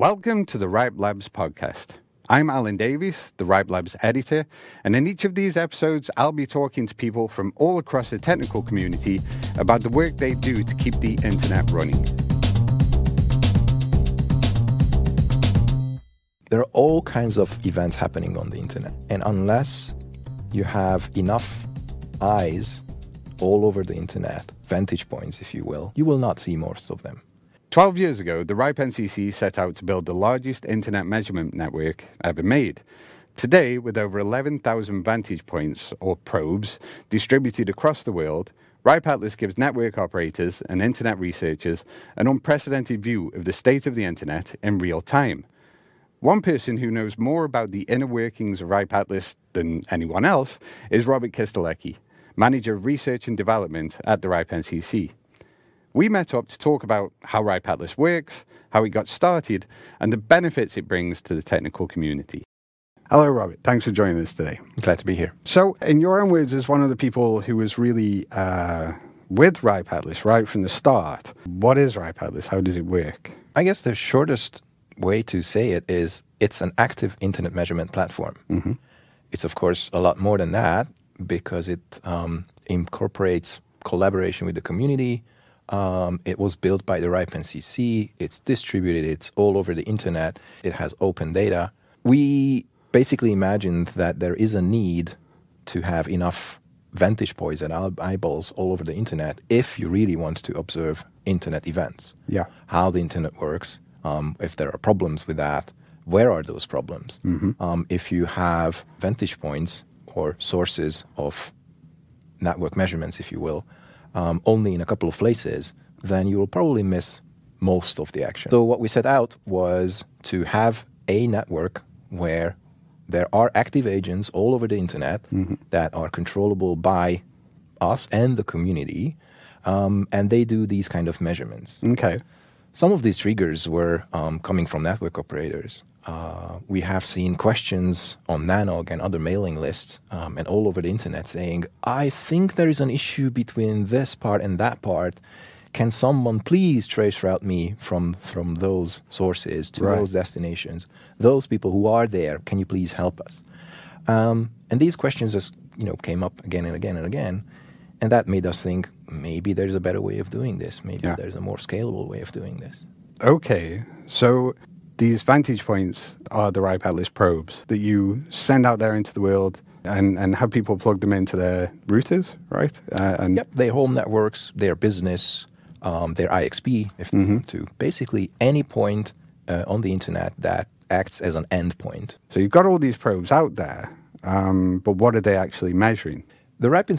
Welcome to the Ripe Labs podcast. I'm Alan Davies, the Ripe Labs editor, and in each of these episodes, I'll be talking to people from all across the technical community about the work they do to keep the internet running. There are all kinds of events happening on the internet, and unless you have enough eyes all over the internet, vantage points, if you will, you will not see most of them. 12 years ago, the RIPE NCC set out to build the largest internet measurement network ever made. Today, with over 11,000 vantage points or probes distributed across the world, RIPE Atlas gives network operators and internet researchers an unprecedented view of the state of the internet in real time. One person who knows more about the inner workings of RIPE Atlas than anyone else is Robert Kisteleki, Manager of Research and Development at the RIPE NCC. We met up to talk about how RIPE Atlas works, how it got started, and the benefits it brings to the technical community. Hello, Robert. Thanks for joining us today. Glad to be here. So, in your own words, as one of the people who was really uh, with RIPE Atlas right from the start, what is RIPE Atlas? How does it work? I guess the shortest way to say it is it's an active internet measurement platform. Mm-hmm. It's, of course, a lot more than that because it um, incorporates collaboration with the community, um, it was built by the RIPE NCC. It's distributed. It's all over the internet. It has open data. We basically imagined that there is a need to have enough vantage points and eyeballs all over the internet if you really want to observe internet events. Yeah. How the internet works, um, if there are problems with that, where are those problems? Mm-hmm. Um, if you have vantage points or sources of network measurements, if you will, um, only in a couple of places, then you will probably miss most of the action. So, what we set out was to have a network where there are active agents all over the internet mm-hmm. that are controllable by us and the community, um, and they do these kind of measurements. Okay. Some of these triggers were um, coming from network operators. Uh, we have seen questions on Nanog and other mailing lists um, and all over the internet saying, I think there is an issue between this part and that part. Can someone please trace route me from, from those sources to right. those destinations? Those people who are there, can you please help us? Um, and these questions just you know came up again and again and again, and that made us think maybe there's a better way of doing this. Maybe yeah. there's a more scalable way of doing this. Okay, so these vantage points are the RIPE Atlas probes that you send out there into the world and, and have people plug them into their routers, right? Uh, and yep, their home networks, their business, um, their IXP, if mm-hmm. to basically any point uh, on the internet that acts as an endpoint. So you've got all these probes out there, um, but what are they actually measuring? The RIPE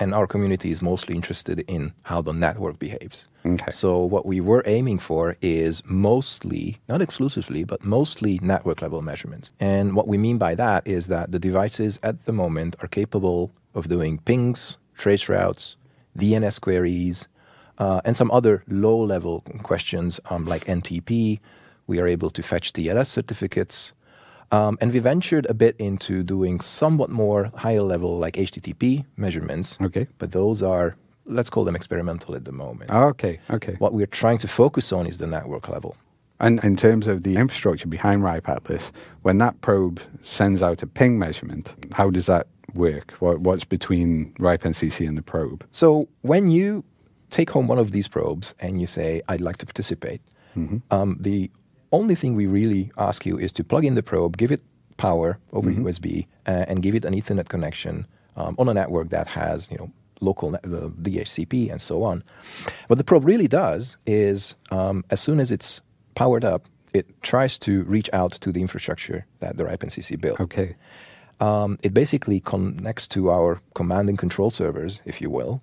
and our community is mostly interested in how the network behaves. Okay. So what we were aiming for is mostly, not exclusively, but mostly network level measurements. And what we mean by that is that the devices at the moment are capable of doing pings, trace routes, DNS queries, uh, and some other low level questions um, like NTP. We are able to fetch TLS certificates. Um, and we ventured a bit into doing somewhat more higher level, like HTTP measurements. Okay. But those are, let's call them experimental at the moment. Okay, okay. What we're trying to focus on is the network level. And in terms of the infrastructure behind RIPE Atlas, when that probe sends out a ping measurement, how does that work? What, what's between RIPE NCC and the probe? So when you take home one of these probes and you say, I'd like to participate, mm-hmm. um, the only thing we really ask you is to plug in the probe, give it power over mm-hmm. USB, uh, and give it an Ethernet connection um, on a network that has you know local uh, DHCP and so on. What the probe really does is, um, as soon as it's powered up, it tries to reach out to the infrastructure that the RIPE NCC built. Okay. Um, it basically connects to our command and control servers, if you will,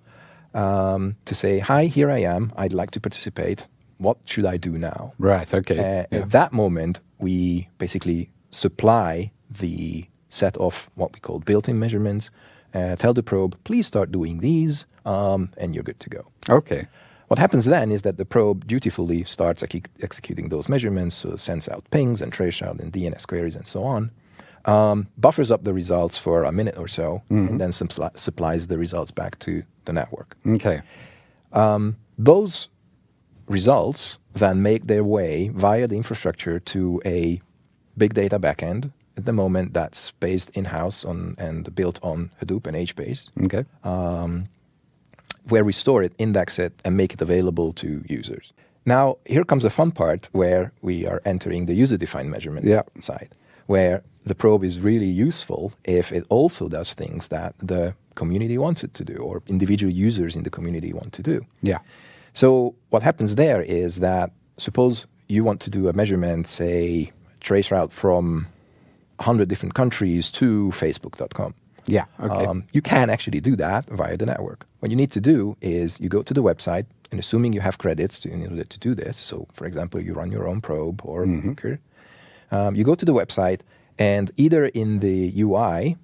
um, to say, "Hi, here I am. I'd like to participate what should I do now? Right, okay. Uh, yeah. At that moment, we basically supply the set of what we call built in measurements, uh, tell the probe, please start doing these, um, and you're good to go. Okay. What happens then is that the probe dutifully starts ex- executing those measurements, so sends out pings and trace out and DNS queries and so on, um, buffers up the results for a minute or so, mm-hmm. and then suppl- supplies the results back to the network. Okay. Um, those results then make their way via the infrastructure to a big data backend. At the moment, that's based in house on and built on Hadoop and HBase, Okay. Um, where we store it, index it, and make it available to users. Now, here comes the fun part where we are entering the user defined measurement Yeah. side, where the probe is really useful if it also does things that the community wants it to do or individual users in the community want to do. Yeah. So what happens there is that suppose you want to do a measurement, say trace route from 100 different countries to facebook.com. Yeah. Okay. Um, you can actually do that via the network. What you need to do is you go to the website, and assuming you have credits to, in order to do this, so for example, you run your own probe or Maker, um, you go to the website, and either in the UI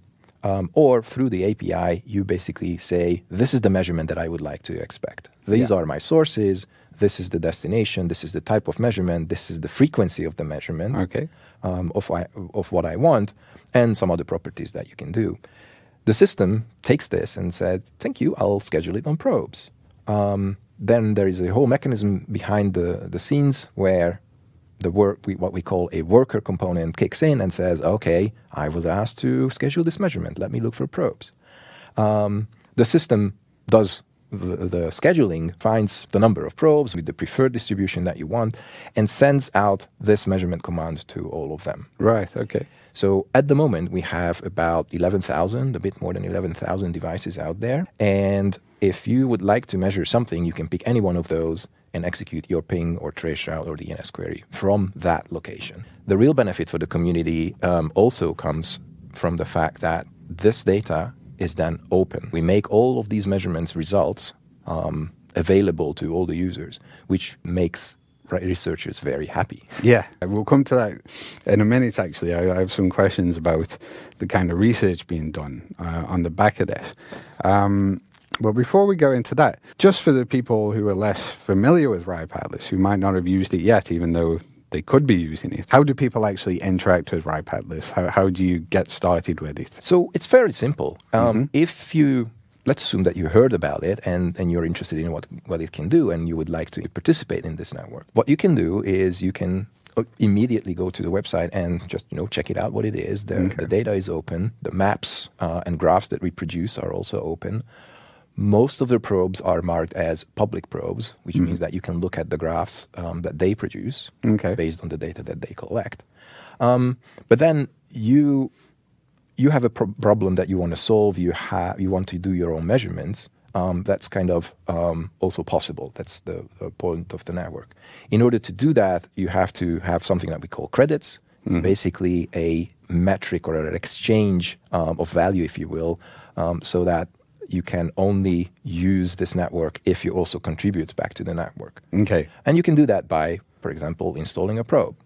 um, or through the API, you basically say, This is the measurement that I would like to expect. These Yeah. are my sources. This is the destination. This is the type of measurement. This is the frequency of the measurement okay. um, of, I, of what I want, and some other properties that you can do. The system takes this and said, "Thank you, I'll schedule it on probes." Um, then there is a whole mechanism behind the, the scenes where the work, we, what we call a worker component, kicks in and says, "Okay, I was asked to schedule this measurement. Let me look for probes." Um, the system does the, the scheduling, finds the number of probes with the preferred distribution that you want, and sends out this measurement command to all of them. Right. Okay. So at the moment, we have about 11,000, a bit more than 11,000 devices out there. And if you would like to measure something, you can pick any one of those and execute your ping or trace route or DNS query from that location. The real benefit for the community um, also comes from the fact that this data is then open. We make all of these measurements results um, available to all the users, which makes researchers very happy. Yeah, we'll come to that in a minute. Actually, I, I have some questions about the kind of research being done uh, on the back of this. Um, but before we go into that, just for the people who are less familiar with Ripe Atlas, who might not have used it yet, even though they could be using it, how do people actually interact with Atlas? How, how do you get started with it? So it's very simple. Um, If you let's assume that you heard about it and, and you're interested in what, what it can do and you would like to participate in this network, what you can do is you can uh, immediately go to the website and just you know check it out what it is. The, the data is open. The maps uh, and graphs that we produce are also open. Most of the probes are marked as public probes, which means that you can look at the graphs um, that they produce Okay. based on the data that they collect. Um, but then you you have a pro- problem that you want to solve. You have you want to do your own measurements. Um, that's kind of um, also possible. That's the, the point of the network. In order to do that, you have to have something that we call credits. It's basically a metric or an exchange um, of value, if you will, um, so that you can only use this network if you also contribute back to the network. Okay. And you can do that by, for example, installing a probe.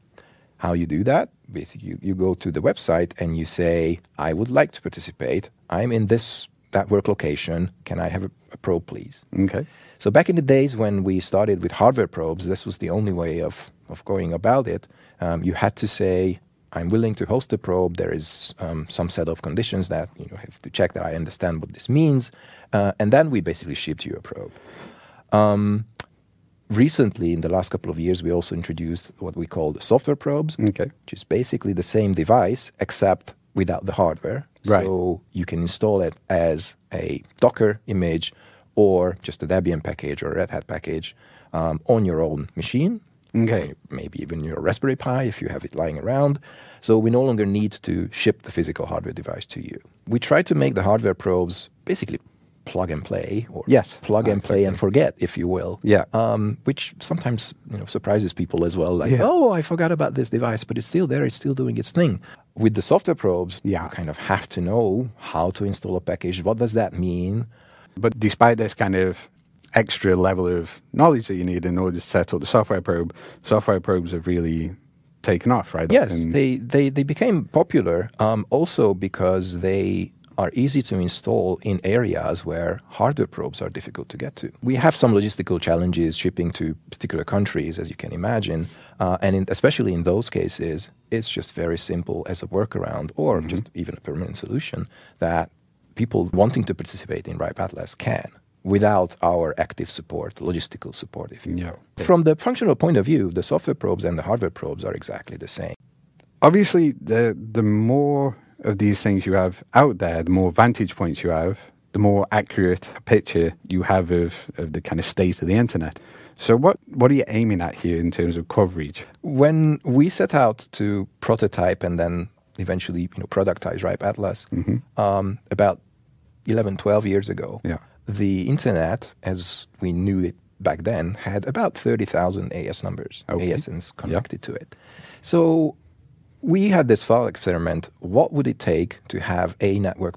How you do that? Basically, you, you go to the website and you say, I would like to participate. I'm in this network location. Can I have a, a probe, please? Okay. So back in the days when we started with hardware probes, this was the only way of, of going about it. Um, you had to say, I'm willing to host the probe. There is um, some set of conditions that you know have to check that I understand what this means, uh, and then we basically shipped you a probe. Um, recently, in the last couple of years, we also introduced what we call the software probes, Okay. which is basically the same device except without the hardware. Right. So you can install it as a Docker image or just a Debian package or a Red Hat package um, on your own machine. Okay. Maybe even your Raspberry Pi if you have it lying around. So we no longer need to ship the physical hardware device to you. We try to make the hardware probes basically plug and play or Yes, plug and play and forget, if you will. Yeah. Um, which sometimes you know surprises people as well. Like, Yeah. oh, I forgot about this device, but it's still there. It's still doing its thing. With the software probes, Yeah. you kind of have to know how to install a package. What does that mean? But despite this kind of extra level of knowledge that you need in order to set up the software probe, software probes have really taken off, right? Yes, And- they, they, they became popular um, also because they are easy to install in areas where hardware probes are difficult to get to. We have some logistical challenges shipping to particular countries, as you can imagine, uh, and in, especially in those cases, it's just very simple as a workaround or just even a permanent solution that people wanting to participate in RIPE Atlas can. Without our active support, logistical support, if you Yeah. will. From the functional point of view, the software probes and the hardware probes are exactly the same. Obviously, the the more of these things you have out there, the more vantage points you have, the more accurate a picture you have of, of the kind of state of the internet. So, what what are you aiming at here in terms of coverage? When we set out to prototype and then eventually you know, productize RIPE Atlas um, about 11, 12 years ago, Yeah. The internet, as we knew it back then, had about 30,000 AS numbers, Okay. ASNs connected to it. So we had this thought experiment what would it take to have a network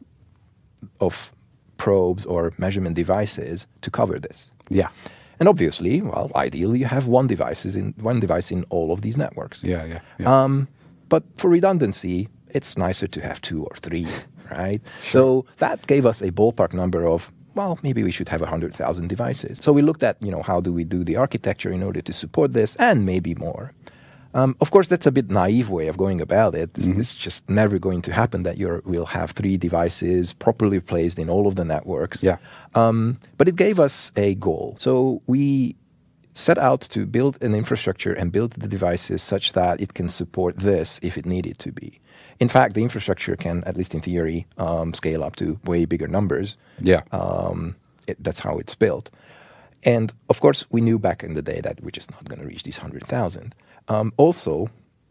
of probes or measurement devices to cover this? Yeah, And obviously, well, ideally, you have one devices in one device in all of these networks. yeah, yeah. yeah. Um, but for redundancy, it's nicer to have two or three, right? So that gave us a ballpark number of well, maybe we should have 100,000 devices. So we looked at, you know, how do we do the architecture in order to support this and maybe more. Um, of course, that's a bit naive way of going about it. Mm-hmm. It's just never going to happen that you will have three devices properly placed in all of the networks. Yeah. Um, but it gave us a goal. So we set out to build an infrastructure and build the devices such that it can support this if it needed to be. In fact, the infrastructure can, at least in theory, um, scale up to way bigger numbers. yeah. Um, it, that's how it's built. And of course, we knew back in the day that we're just not going to reach these 100,000. Um, also,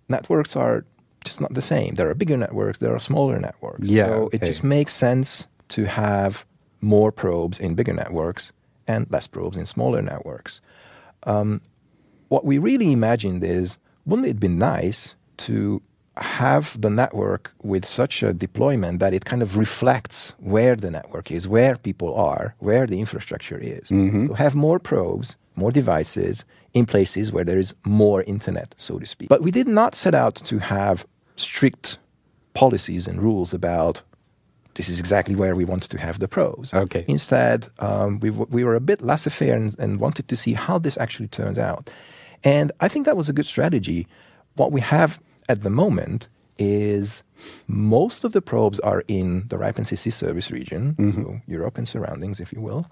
networks are just not the same. There are bigger networks, there are smaller networks. Yeah, so it okay. just makes sense to have more probes in bigger networks and less probes in smaller networks. Um, what we really imagined is wouldn't it be nice to have the network with such a deployment that it kind of reflects where the network is, where people are, where the infrastructure is. So have more probes, more devices in places where there is more internet, so to speak. But we did not set out to have strict policies and rules about this is exactly where we want to have the pros. Okay. Instead, um, we, w- we were a bit laissez-faire and, and wanted to see how this actually turns out. And I think that was a good strategy. What we have at the moment is most of the probes are in the RIPE NCC service region, so Europe and surroundings, if you will.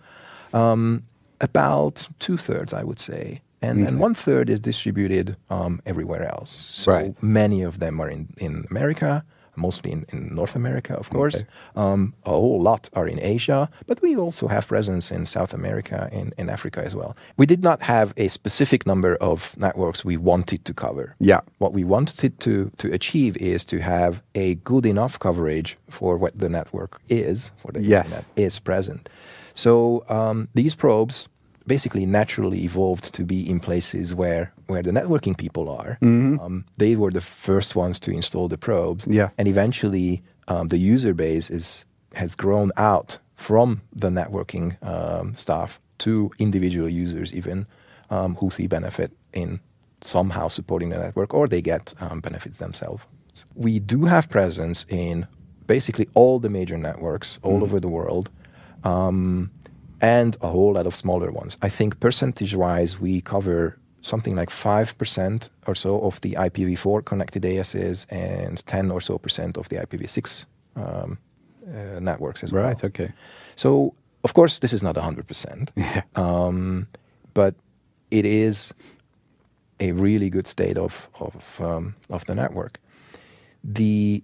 Um, about two thirds, I would say. And, and one third is distributed um, everywhere else. So Right. many of them are in, in America, mostly in, in North America, of course. Okay. Um, a whole lot are in Asia, but we also have presence in South America and in Africa as well. We did not have a specific number of networks we wanted to cover. Yeah. What we wanted to, to achieve is to have a good enough coverage for what the network is, for the Yes. internet is present. So um, these probes basically naturally evolved to be in places where, where the networking people are. Um, they were the first ones to install the probes. Yeah. And eventually, um, the user base is, has grown out from the networking um, staff to individual users, even um, who see benefit in somehow supporting the network or they get um, benefits themselves. We do have presence in basically all the major networks all over the world. Um, and a whole lot of smaller ones. I think percentage wise, we cover something like 5% or so of the IPv4 connected ASs and 10 or so percent of the IPv6 um, uh, networks as well. Right. Okay. So, of course, this is not 100%, um, but it is a really good state of, of, um, of the network. The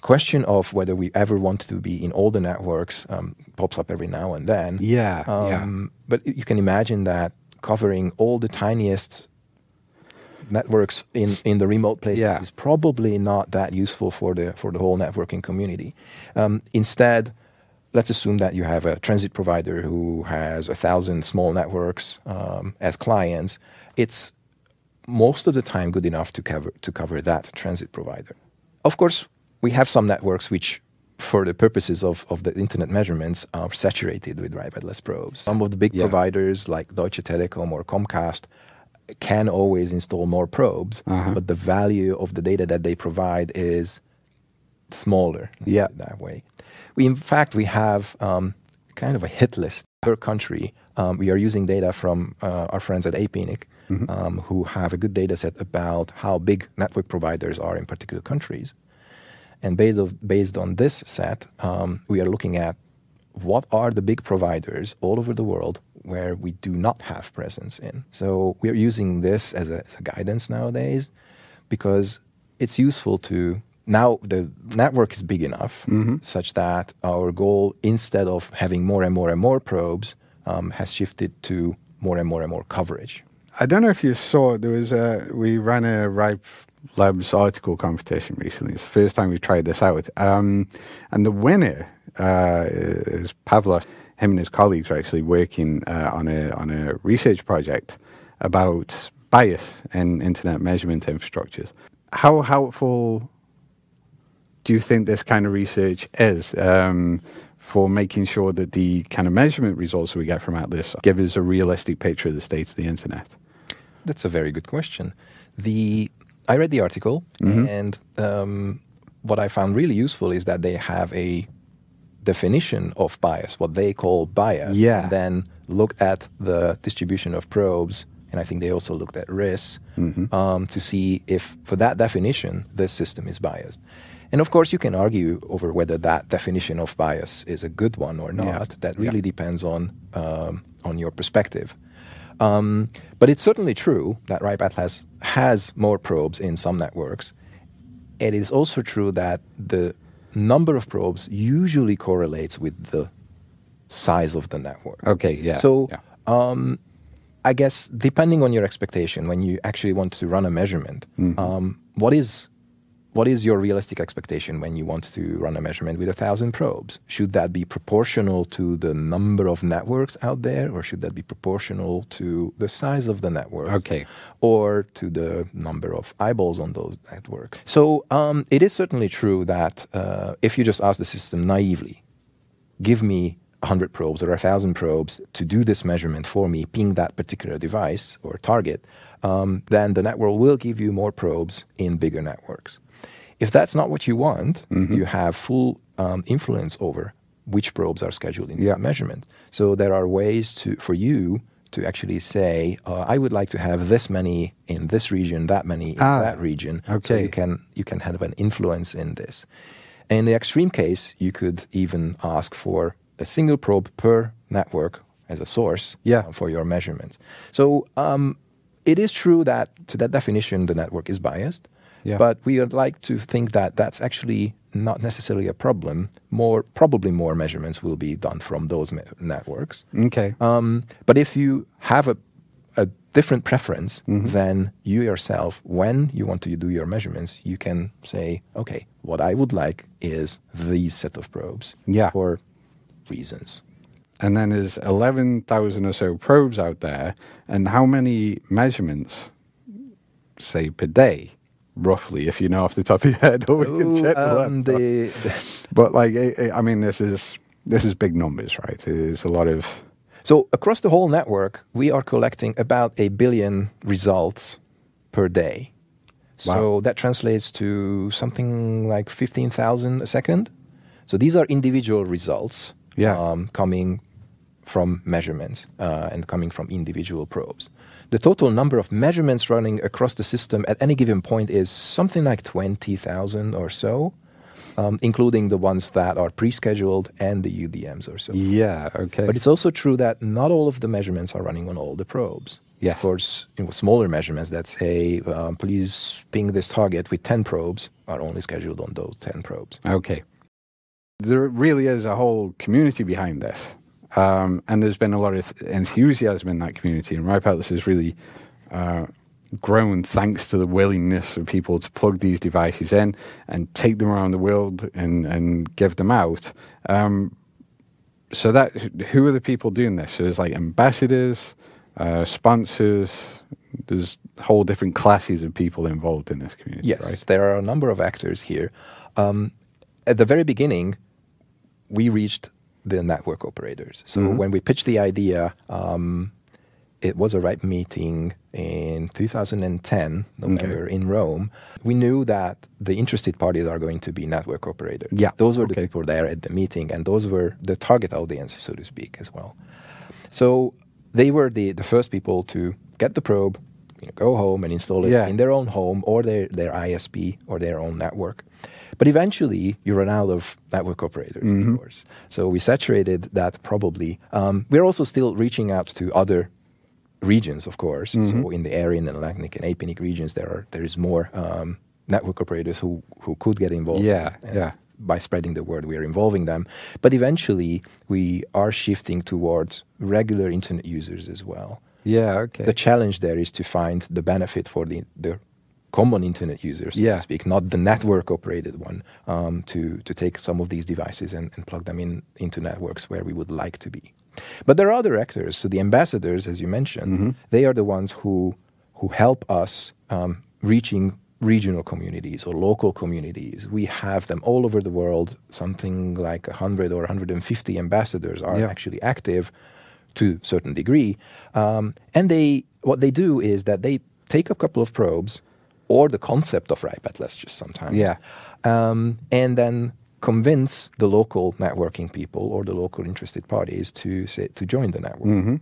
question of whether we ever want to be in all the networks um, pops up every now and then. Yeah. yeah. Um, But you can imagine that covering all the tiniest networks in, in the remote places Yeah. is probably not that useful for the for the whole networking community. Um, instead, let's assume that you have a transit provider who has a thousand small networks um, as clients. It's most of the time good enough to cover to cover that transit provider. Of course, we have some networks which, for the purposes of, of the internet measurements, are saturated with RIPE Atlas probes. Some of the big Yeah. providers like Deutsche Telekom or Comcast can always install more probes, Uh-huh. but the value of the data that they provide is smaller. Yeah. that way. We, in fact, we have um, kind of a hit list per country. Um, we are using data from uh, our friends at APNIC, um, who have a good data set about how big network providers are in particular countries. And based, of, based on this set, um, we are looking at what are the big providers all over the world where we do not have presence in. So we're using this as a, as a guidance nowadays because it's useful to now the network is big enough such that our goal instead of having more and more and more probes um, has shifted to more and more and more coverage I don't know if you saw there was a we ran a Ripe Labs article competition recently. It's the first time we've tried this out, um, and the winner uh, is Pavlos. Him and his colleagues are actually working uh, on a on a research project about bias in internet measurement infrastructures. How helpful do you think this kind of research is um, for making sure that the kind of measurement results we get from Atlas give us a realistic picture of the state of the internet? That's a very good question. The I read the article, and um, what I found really useful is that they have a definition of bias, what they call bias. Yeah. And then look at the distribution of probes, and I think they also looked at risks um, to see if, for that definition, this system is biased. And of course, you can argue over whether that definition of bias is a good one or not. Yeah. That Yeah. really depends on um, on your perspective. Um, but it's certainly true that RIPE Atlas has more probes in some networks. It is also true that the number of probes usually correlates with the size of the network. Okay, yeah. So, yeah. um, I guess depending on your expectation, when you actually want to run a measurement, Mm-hmm. um, what is what is your realistic expectation when you want to run a measurement with a thousand probes? Should that be proportional to the number of networks out there, or should that be proportional to the size of the network? Okay. Or to the number of eyeballs on those networks. So um, it is certainly true that uh, if you just ask the system naively, give me 100 probes or 1,000 probes to do this measurement for me, ping that particular device or target, um, then the network will give you more probes in bigger networks. If that's not what you want, you have full um, influence over which probes are scheduled into Yeah. the measurement. So there are ways to for you to actually say, uh, I would like to have this many in this region, that many in Ah, that region. Okay. So you can you can have an influence in this. In the extreme case, you could even ask for a single probe per network as a source Yeah. uh, for your measurements. So um, it is true that to that definition, the network is biased. Yeah. But we would like to think that that's actually not necessarily a problem. More probably more measurements will be done from those me- networks. Okay. Um, but if you have a, a different preference, Mm-hmm. then you yourself, when you want to do your measurements, you can say, okay, what I would like is these set of probes Yeah. for reasons. And then there's 11,000 or so probes out there. And how many measurements, say, per day, roughly, if you know off the top of your head, or we can Oh, check um, the- the- But like, I I mean, this is this is big numbers, right? There's a lot of so across the whole network, we are collecting about a billion results per day. Wow. So that translates to something like 15,000 a second. So these are individual results Yeah. um, coming from measurements uh, and coming from individual probes. The total number of measurements running across the system at any given point is something like 20,000 or so, um, including the ones that are pre scheduled and the UDMs or so. yeah, okay. But it's also true that not all of the measurements are running on all the probes. Yes. Of course, you know, smaller measurements that say, um, please ping this target with 10 probes are only scheduled on those 10 probes. Okay. There really is a whole community behind this. Um, and there's been a lot of enthusiasm in that community. And Ripe Atlas has really uh, grown thanks to the willingness of people to plug these devices in and take them around the world and, and give them out. Um, so that who are the people doing this? So there's like ambassadors, uh, sponsors. There's whole different classes of people involved in this community. Yes, right? there are a number of actors here. Um, at the very beginning, we reached the network operators. So Mhm. when we pitched the idea, um, it was a RIPE meeting in 2010, November, in Rome. We knew that the interested parties are going to be network operators. Yeah, Those were the people there at the meeting, and those were the target audience, so to speak, as well. So they were the, the first people to get the probe, you know, go home and install it Yeah. in their own home or their, their ISP or their own network. But eventually, you run out of network operators, Mm-hmm. of course. So we saturated that probably. Um, we're also still reaching out to other regions, of course. Mm-hmm. So in the ARIN and Atlantic and APNIC regions, there are there is more um, network operators who who could get involved. Yeah, and yeah. By spreading the word, we are involving them. But eventually, we are shifting towards regular internet users as well. Yeah, okay. The challenge there is to find the benefit for the the common internet users, so Yeah. to speak, not the network operated one, um, to to take some of these devices and, and plug them in into networks where we would like to be. But there are other actors. So the ambassadors, as you mentioned, Mm-hmm. they are the ones who who help us um, reaching regional communities or local communities. We have them all over the world. Something like 100 or 150 ambassadors are Yeah. actually active to a certain degree. Um, and they what they do is that they take a couple of probes or the concept of RIPE Atlas just sometimes. Yeah. Um, and then convince the local networking people or the local interested parties to say, to join the network. Mm-hmm.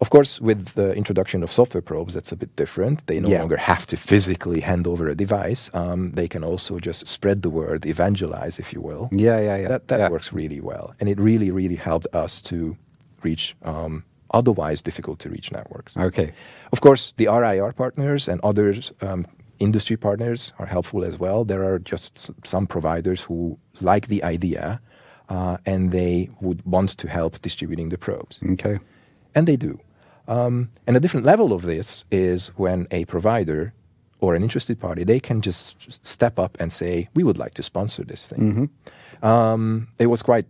Of course, with the introduction of software probes, that's a bit different. They no Yeah. longer have to physically hand over a device. Um, they can also just spread the word, evangelize, if you will. yeah, yeah, yeah. That, that yeah. works really well. And it really, really helped us to reach um, otherwise difficult to reach networks. Okay. Of course, the RIR partners and others, um, industry partners, are helpful as well. There are just some providers who like the idea uh, and they would want to help distributing the probes. Okay. And they do. Um, and a different level of this is when a provider or an interested party they can just step up and say, "We would like to sponsor this thing." Um, it was quite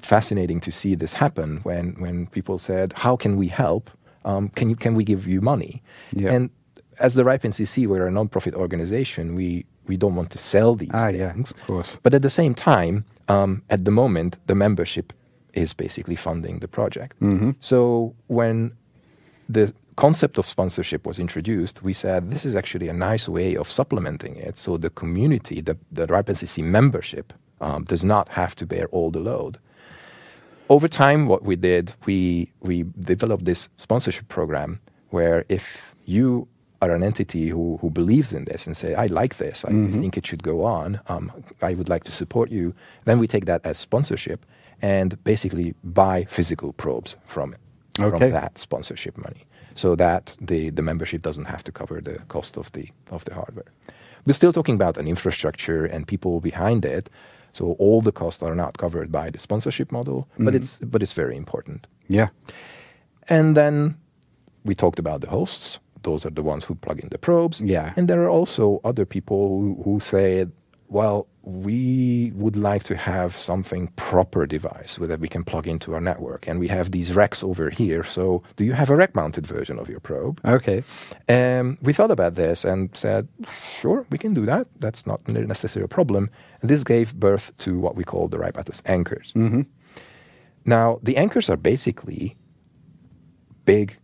fascinating to see this happen when when people said, "How can we help? Um, can you can we give you money?" Yeah. And as the RIPE NCC, we're a non-profit organization. We we don't want to sell these Ah, yeah, of course. But at the same time, um, at the moment, the membership is basically funding the project. So when the concept of sponsorship was introduced, we said this is actually a nice way of supplementing it. So the community, the, the RIPE NCC membership, um, does not have to bear all the load. Over time, what we did, we, we developed this sponsorship program where if you are an entity who, who believes in this and say, I like this, I think it should go on, um, I would like to support you, then we take that as sponsorship and basically buy physical probes from it, Okay. from that sponsorship money, so that the, the membership doesn't have to cover the cost of the, of the hardware. We're still talking about an infrastructure and people behind it, so all the costs are not covered by the sponsorship model, but it's but it's very important. Yeah. And then we talked about the hosts. Those are the ones who plug in the probes. Yeah. And there are also other people who, who say, well, we would like to have something proper device that we can plug into our network. And we have these racks over here. So do you have a rack mounted version of your probe? Okay. Um, we thought about this and said, sure, we can do that. That's not necessarily a problem. And this gave birth to what we call the RIPE Atlas anchors. Now, the anchors are basically big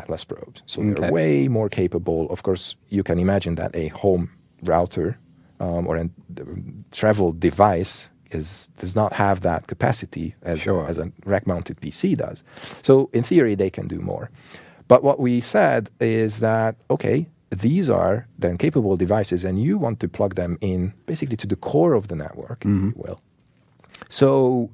Atlas probes. So Okay. they're way more capable. Of course, you can imagine that a home router um, or a travel device is, does not have that capacity as, Sure. as a rack mounted PC does. So, in theory, they can do more. But what we said is that, okay, these are then capable devices, and you want to plug them in basically to the core of the network, if you will. So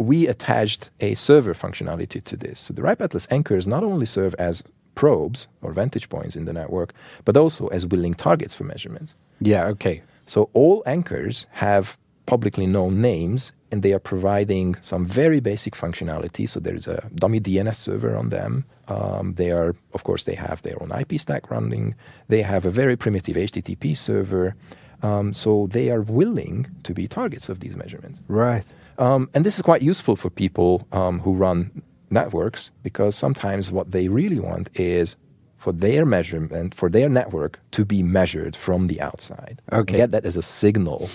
we attached a server functionality to this. So the RIPE Atlas anchors not only serve as probes or vantage points in the network, but also as willing targets for measurements. Yeah. Okay. So all anchors have publicly known names and they are providing some very basic functionality. So there's a dummy DNS server on them. Um, they are, of course, they have their own IP stack running. They have a very primitive HTTP server. Um, so they are willing to be targets of these measurements. Right. Um, and this is quite useful for people um, who run networks because sometimes what they really want is for their measurement, for their network to be measured from the outside. Okay. Get that as a signal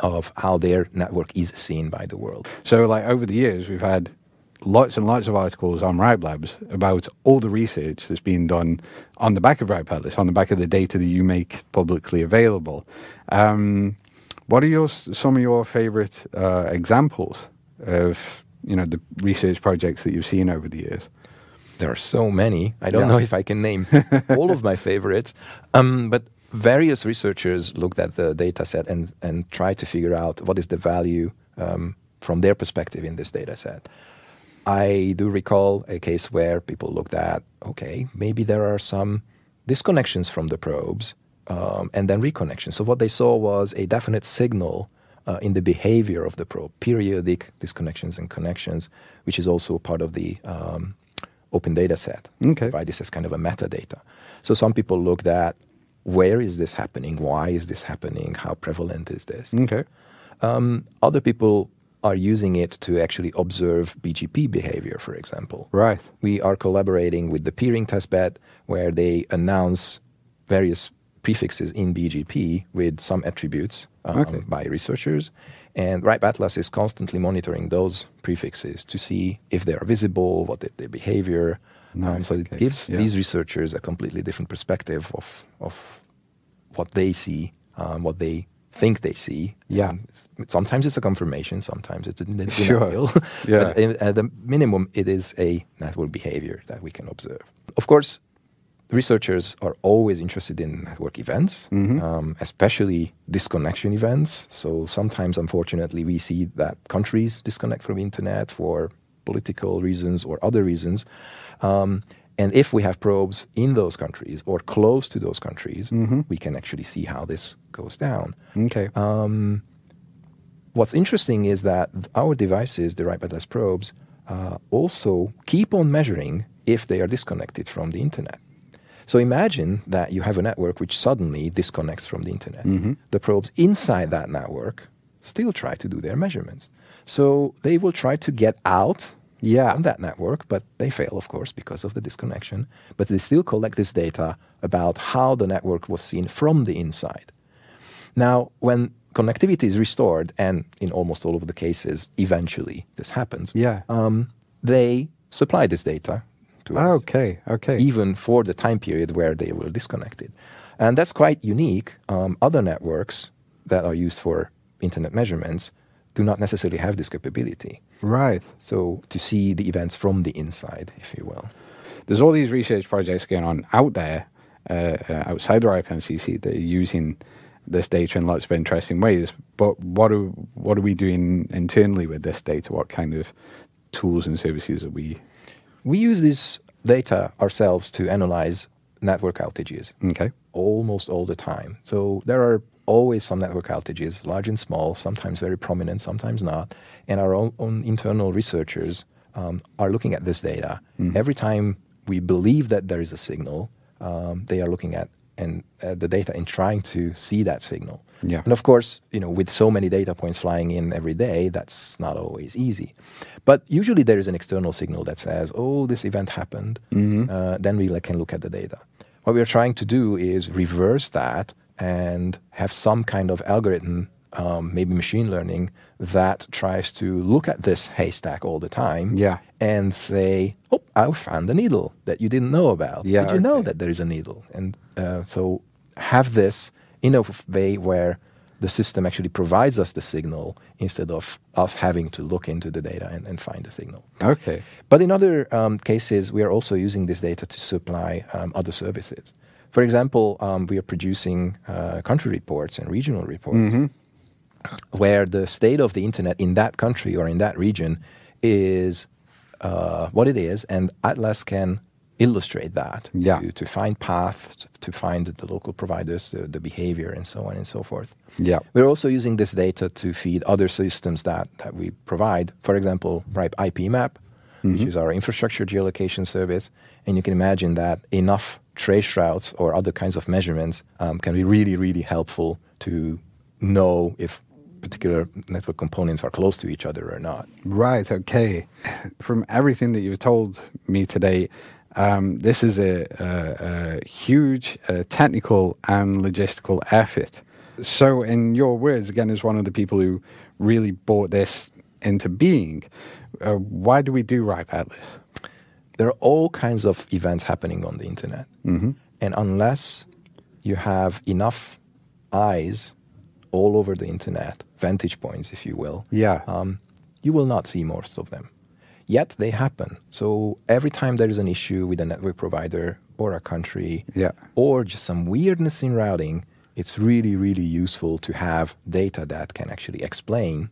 of how their network is seen by the world. So, like over the years, we've had lots and lots of articles on Ripe Labs about all the research that's been done on the back of Ripe Atlas, on the back of the data that you make publicly available. Um, what are your some of your favorite uh, examples of you know the research projects that you've seen over the years? there are so many. I don't Yeah. know if I can name all of my favorites. Um, but various researchers looked at the data set and, and tried to figure out what is the value um, from their perspective in this data set. I do recall a case where people looked at, okay, maybe there are some disconnections from the probes um, and then reconnection. So what they saw was a definite signal uh, in the behavior of the probe, periodic disconnections and connections, which is also part of the um, open data set. Okay. Right, this is kind of a metadata. So some people looked at where is this happening? Why is this happening? How prevalent is this? Okay. Um, other people are using it to actually observe BGP behavior, for example. Right. We are collaborating with the peering testbed, where they announce various prefixes in BGP with some attributes um, Okay. by researchers. And RIPE Atlas is constantly monitoring those prefixes to see if they are visible, what their behavior. Um, Nice, so it okay. gives Yeah. these researchers a completely different perspective of, of what they see, um, what they think they see. Yeah. And sometimes it's a confirmation, sometimes it's a den- Sure. denial. Yeah. but in- at the minimum, it is a network behavior that we can observe. Of course, researchers are always interested in network events, Mhm. um, especially disconnection events. So sometimes, unfortunately, we see that countries disconnect from the internet for political reasons or other reasons. Um, and if we have probes in those countries or close to those countries, Mhm. we can actually see how this goes down. Okay. Um, what's interesting is that our devices, the RIPE Atlas probes, uh, also keep on measuring if they are disconnected from the internet. So imagine that you have a network which suddenly disconnects from the internet. Mhm. The probes inside that network still try to do their measurements. So they will try to get out Yeah. on that network, but they fail, of course, because of the disconnection. But they still collect this data about how the network was seen from the inside. Now, when connectivity is restored, and in almost all of the cases, eventually this happens, Yeah. um, they supply this data to us, Okay. Okay. even for the time period where they were disconnected. And that's quite unique. Um, other networks that are used for internet measurements do not necessarily have this capability. Right. So to see the events from the inside, if you will. There's all these research projects going on out there, uh, uh, outside the RIPE NCC, that are using this data in lots of interesting ways. But what are what are we doing internally with this data? What kind of tools and services are we? We use this data ourselves to analyze network outages Okay. almost all the time. So there are always some network outages, large and small, sometimes very prominent, sometimes not. And our own, own internal researchers um, are looking at this data. Every time we believe that there is a signal, um, they are looking at and uh, the data and trying to see that signal. Yeah. And of course, you know, with so many data points flying in every day, that's not always easy. But usually there is an external signal that says, "Oh, this event happened." Uh, then we like, can look at the data. What we are trying to do is reverse that and have some kind of algorithm, um, maybe machine learning, that tries to look at this haystack all the time Yeah. and say, "Oh, I found a needle that you didn't know about. Yeah, Did you know that there is a needle?" And uh, so have this in a way where the system actually provides us the signal instead of us having to look into the data and, and find the signal. Okay. But in other um, cases, we are also using this data to supply um, other services. For example, um, we are producing uh, country reports and regional reports where the state of the internet in that country or in that region is uh, what it is, and Atlas can illustrate that Yeah. to, to find paths, to find the local providers, the, the behavior, and so on and so forth. Yeah. We're also using this data to feed other systems that, that we provide. For example, RIPE IP Map, which is our infrastructure geolocation service. And you can imagine that enough trace routes or other kinds of measurements um, can be really, really helpful to know if particular network components are close to each other or not. Right. Okay. From everything that you've told me today, um, this is a, a, a huge uh, technical and logistical effort. So, in your words, again, as one of the people who really brought this into being, uh, why do we do RIPE Atlas? there are all kinds of events happening on the internet. Mhm. And unless you have enough eyes all over the internet, vantage points, if you will, Yeah. um, you will not see most of them. Yet they happen. So every time there is an issue with a network provider or a country Yeah. or just some weirdness in routing, it's really, really useful to have data that can actually explain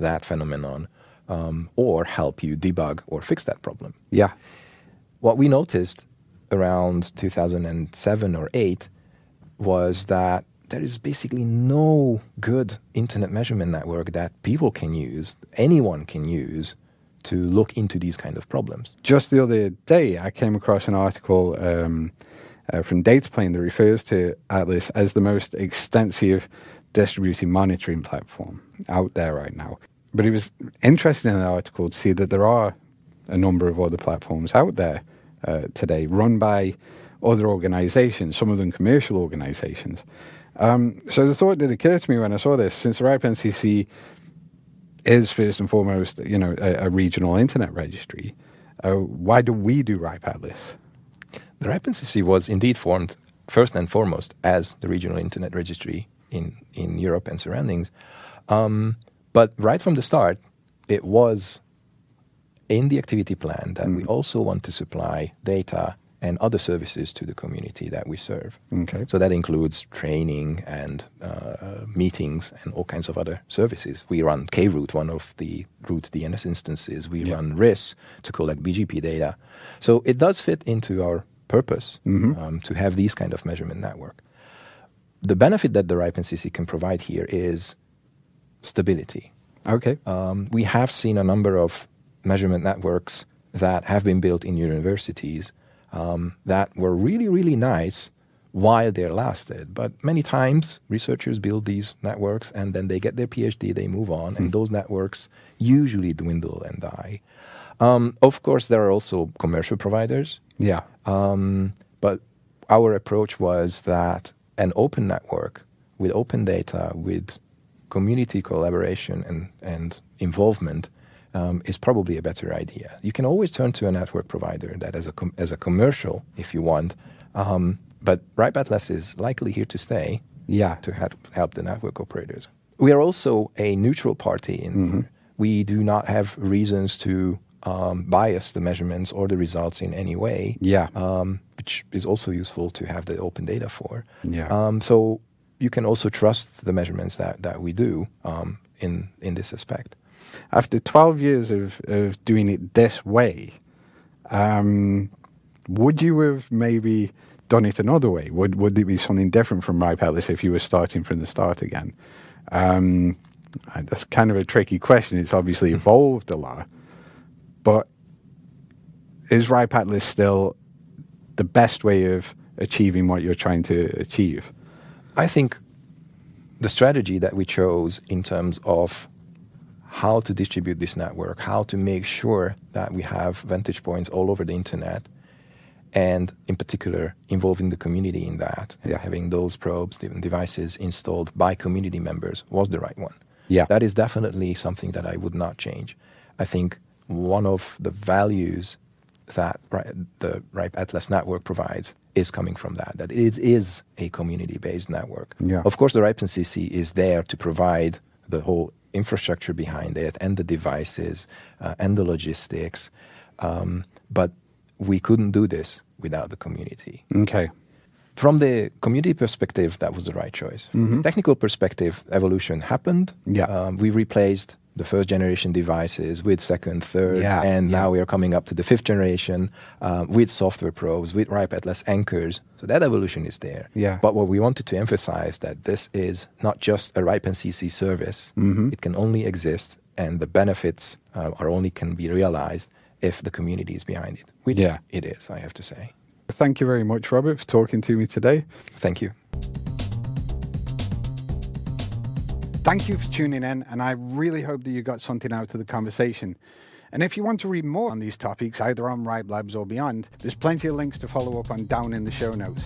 that phenomenon um, or help you debug or fix that problem. Yeah. What we noticed around 2007 or 8 was that there is basically no good internet measurement network that people can use, anyone can use to look into these kind of problems. Just the other day, I came across an article um, uh, from Dataplane that refers to Atlas as the most extensive distributed monitoring platform out there right now. But it was interesting in the article to see that there are a number of other platforms out there uh, today run by other organizations, some of them commercial organizations. Um, so the thought that occurred to me when I saw this, since the RIPE NCC is first and foremost, you know, a, a regional internet registry, uh, why do we do RIPE Atlas? The RIPE NCC was indeed formed first and foremost as the regional internet registry in, in Europe and surroundings. Um, but right from the start, it was in the activity plan that we also want to supply data and other services to the community that we serve. Okay. So that includes training and uh, meetings and all kinds of other services. We run K-root, one of the root DNS instances. We Yeah. run RIS to collect BGP data. So it does fit into our purpose um, to have these kind of measurement network. The benefit that the RIPE NCC can provide here is stability. Okay. Um, we have seen a number of measurement networks that have been built in universities um, that were really, really nice while they lasted. But many times, researchers build these networks and then they get their PhD, they move on, and those networks usually dwindle and die. Um, of course, there are also commercial providers yeah. um, but our approach was that an open network with open data, with community collaboration and, and involvement um, is probably a better idea. You can always turn to a network provider that as a, com- as a commercial, if you want, um, but RIPE Atlas is likely here to stay Yeah. to help, help the network operators. We are also a neutral party. In We do not have reasons to um, bias the measurements or the results in any way, Yeah. um, which is also useful to have the open data for. Yeah. Um, so you can also trust the measurements that, that we do um, in, in this aspect. After 12 years of, of doing it this way, um, would you have maybe done it another way? Would, would it be something different from RIPE Atlas if you were starting from the start again? Um, that's kind of a tricky question. It's obviously evolved a lot. But is RIPE Atlas still the best way of achieving what you're trying to achieve? I think the strategy that we chose in terms of how to distribute this network, how to make sure that we have vantage points all over the internet, and in particular involving the community in that, Yeah. having those probes devices installed by community members was the right one. Yeah. That is definitely something that I would not change. I think one of the values that the RIPE Atlas network provides is coming from that, that it is a community based network. Yeah. Of course, the RIPE NCC is there to provide the whole infrastructure behind it and the devices uh, and the logistics. Um, but we couldn't do this without the community. Okay. From the community perspective, that was the right choice. Technical perspective, evolution happened. Mm-hmm. Yeah. Um, we replaced the first generation devices with second, third, Yeah, and yeah. now we are coming up to the fifth generation um, with software probes, with RIPE Atlas anchors. So that evolution is there. Yeah. But what we wanted to emphasize that this is not just a RIPE NCC service. Mm-hmm. It can only exist, and the benefits uh, are only can be realized if the community is behind it. Which Yeah. it is, I have to say. Thank you very much, Robert, for talking to me today. Thank you. Thank you for tuning in, and I really hope that you got something out of the conversation. And if you want to read more on these topics, either on RIPE Labs or beyond, there's plenty of links to follow up on down in the show notes.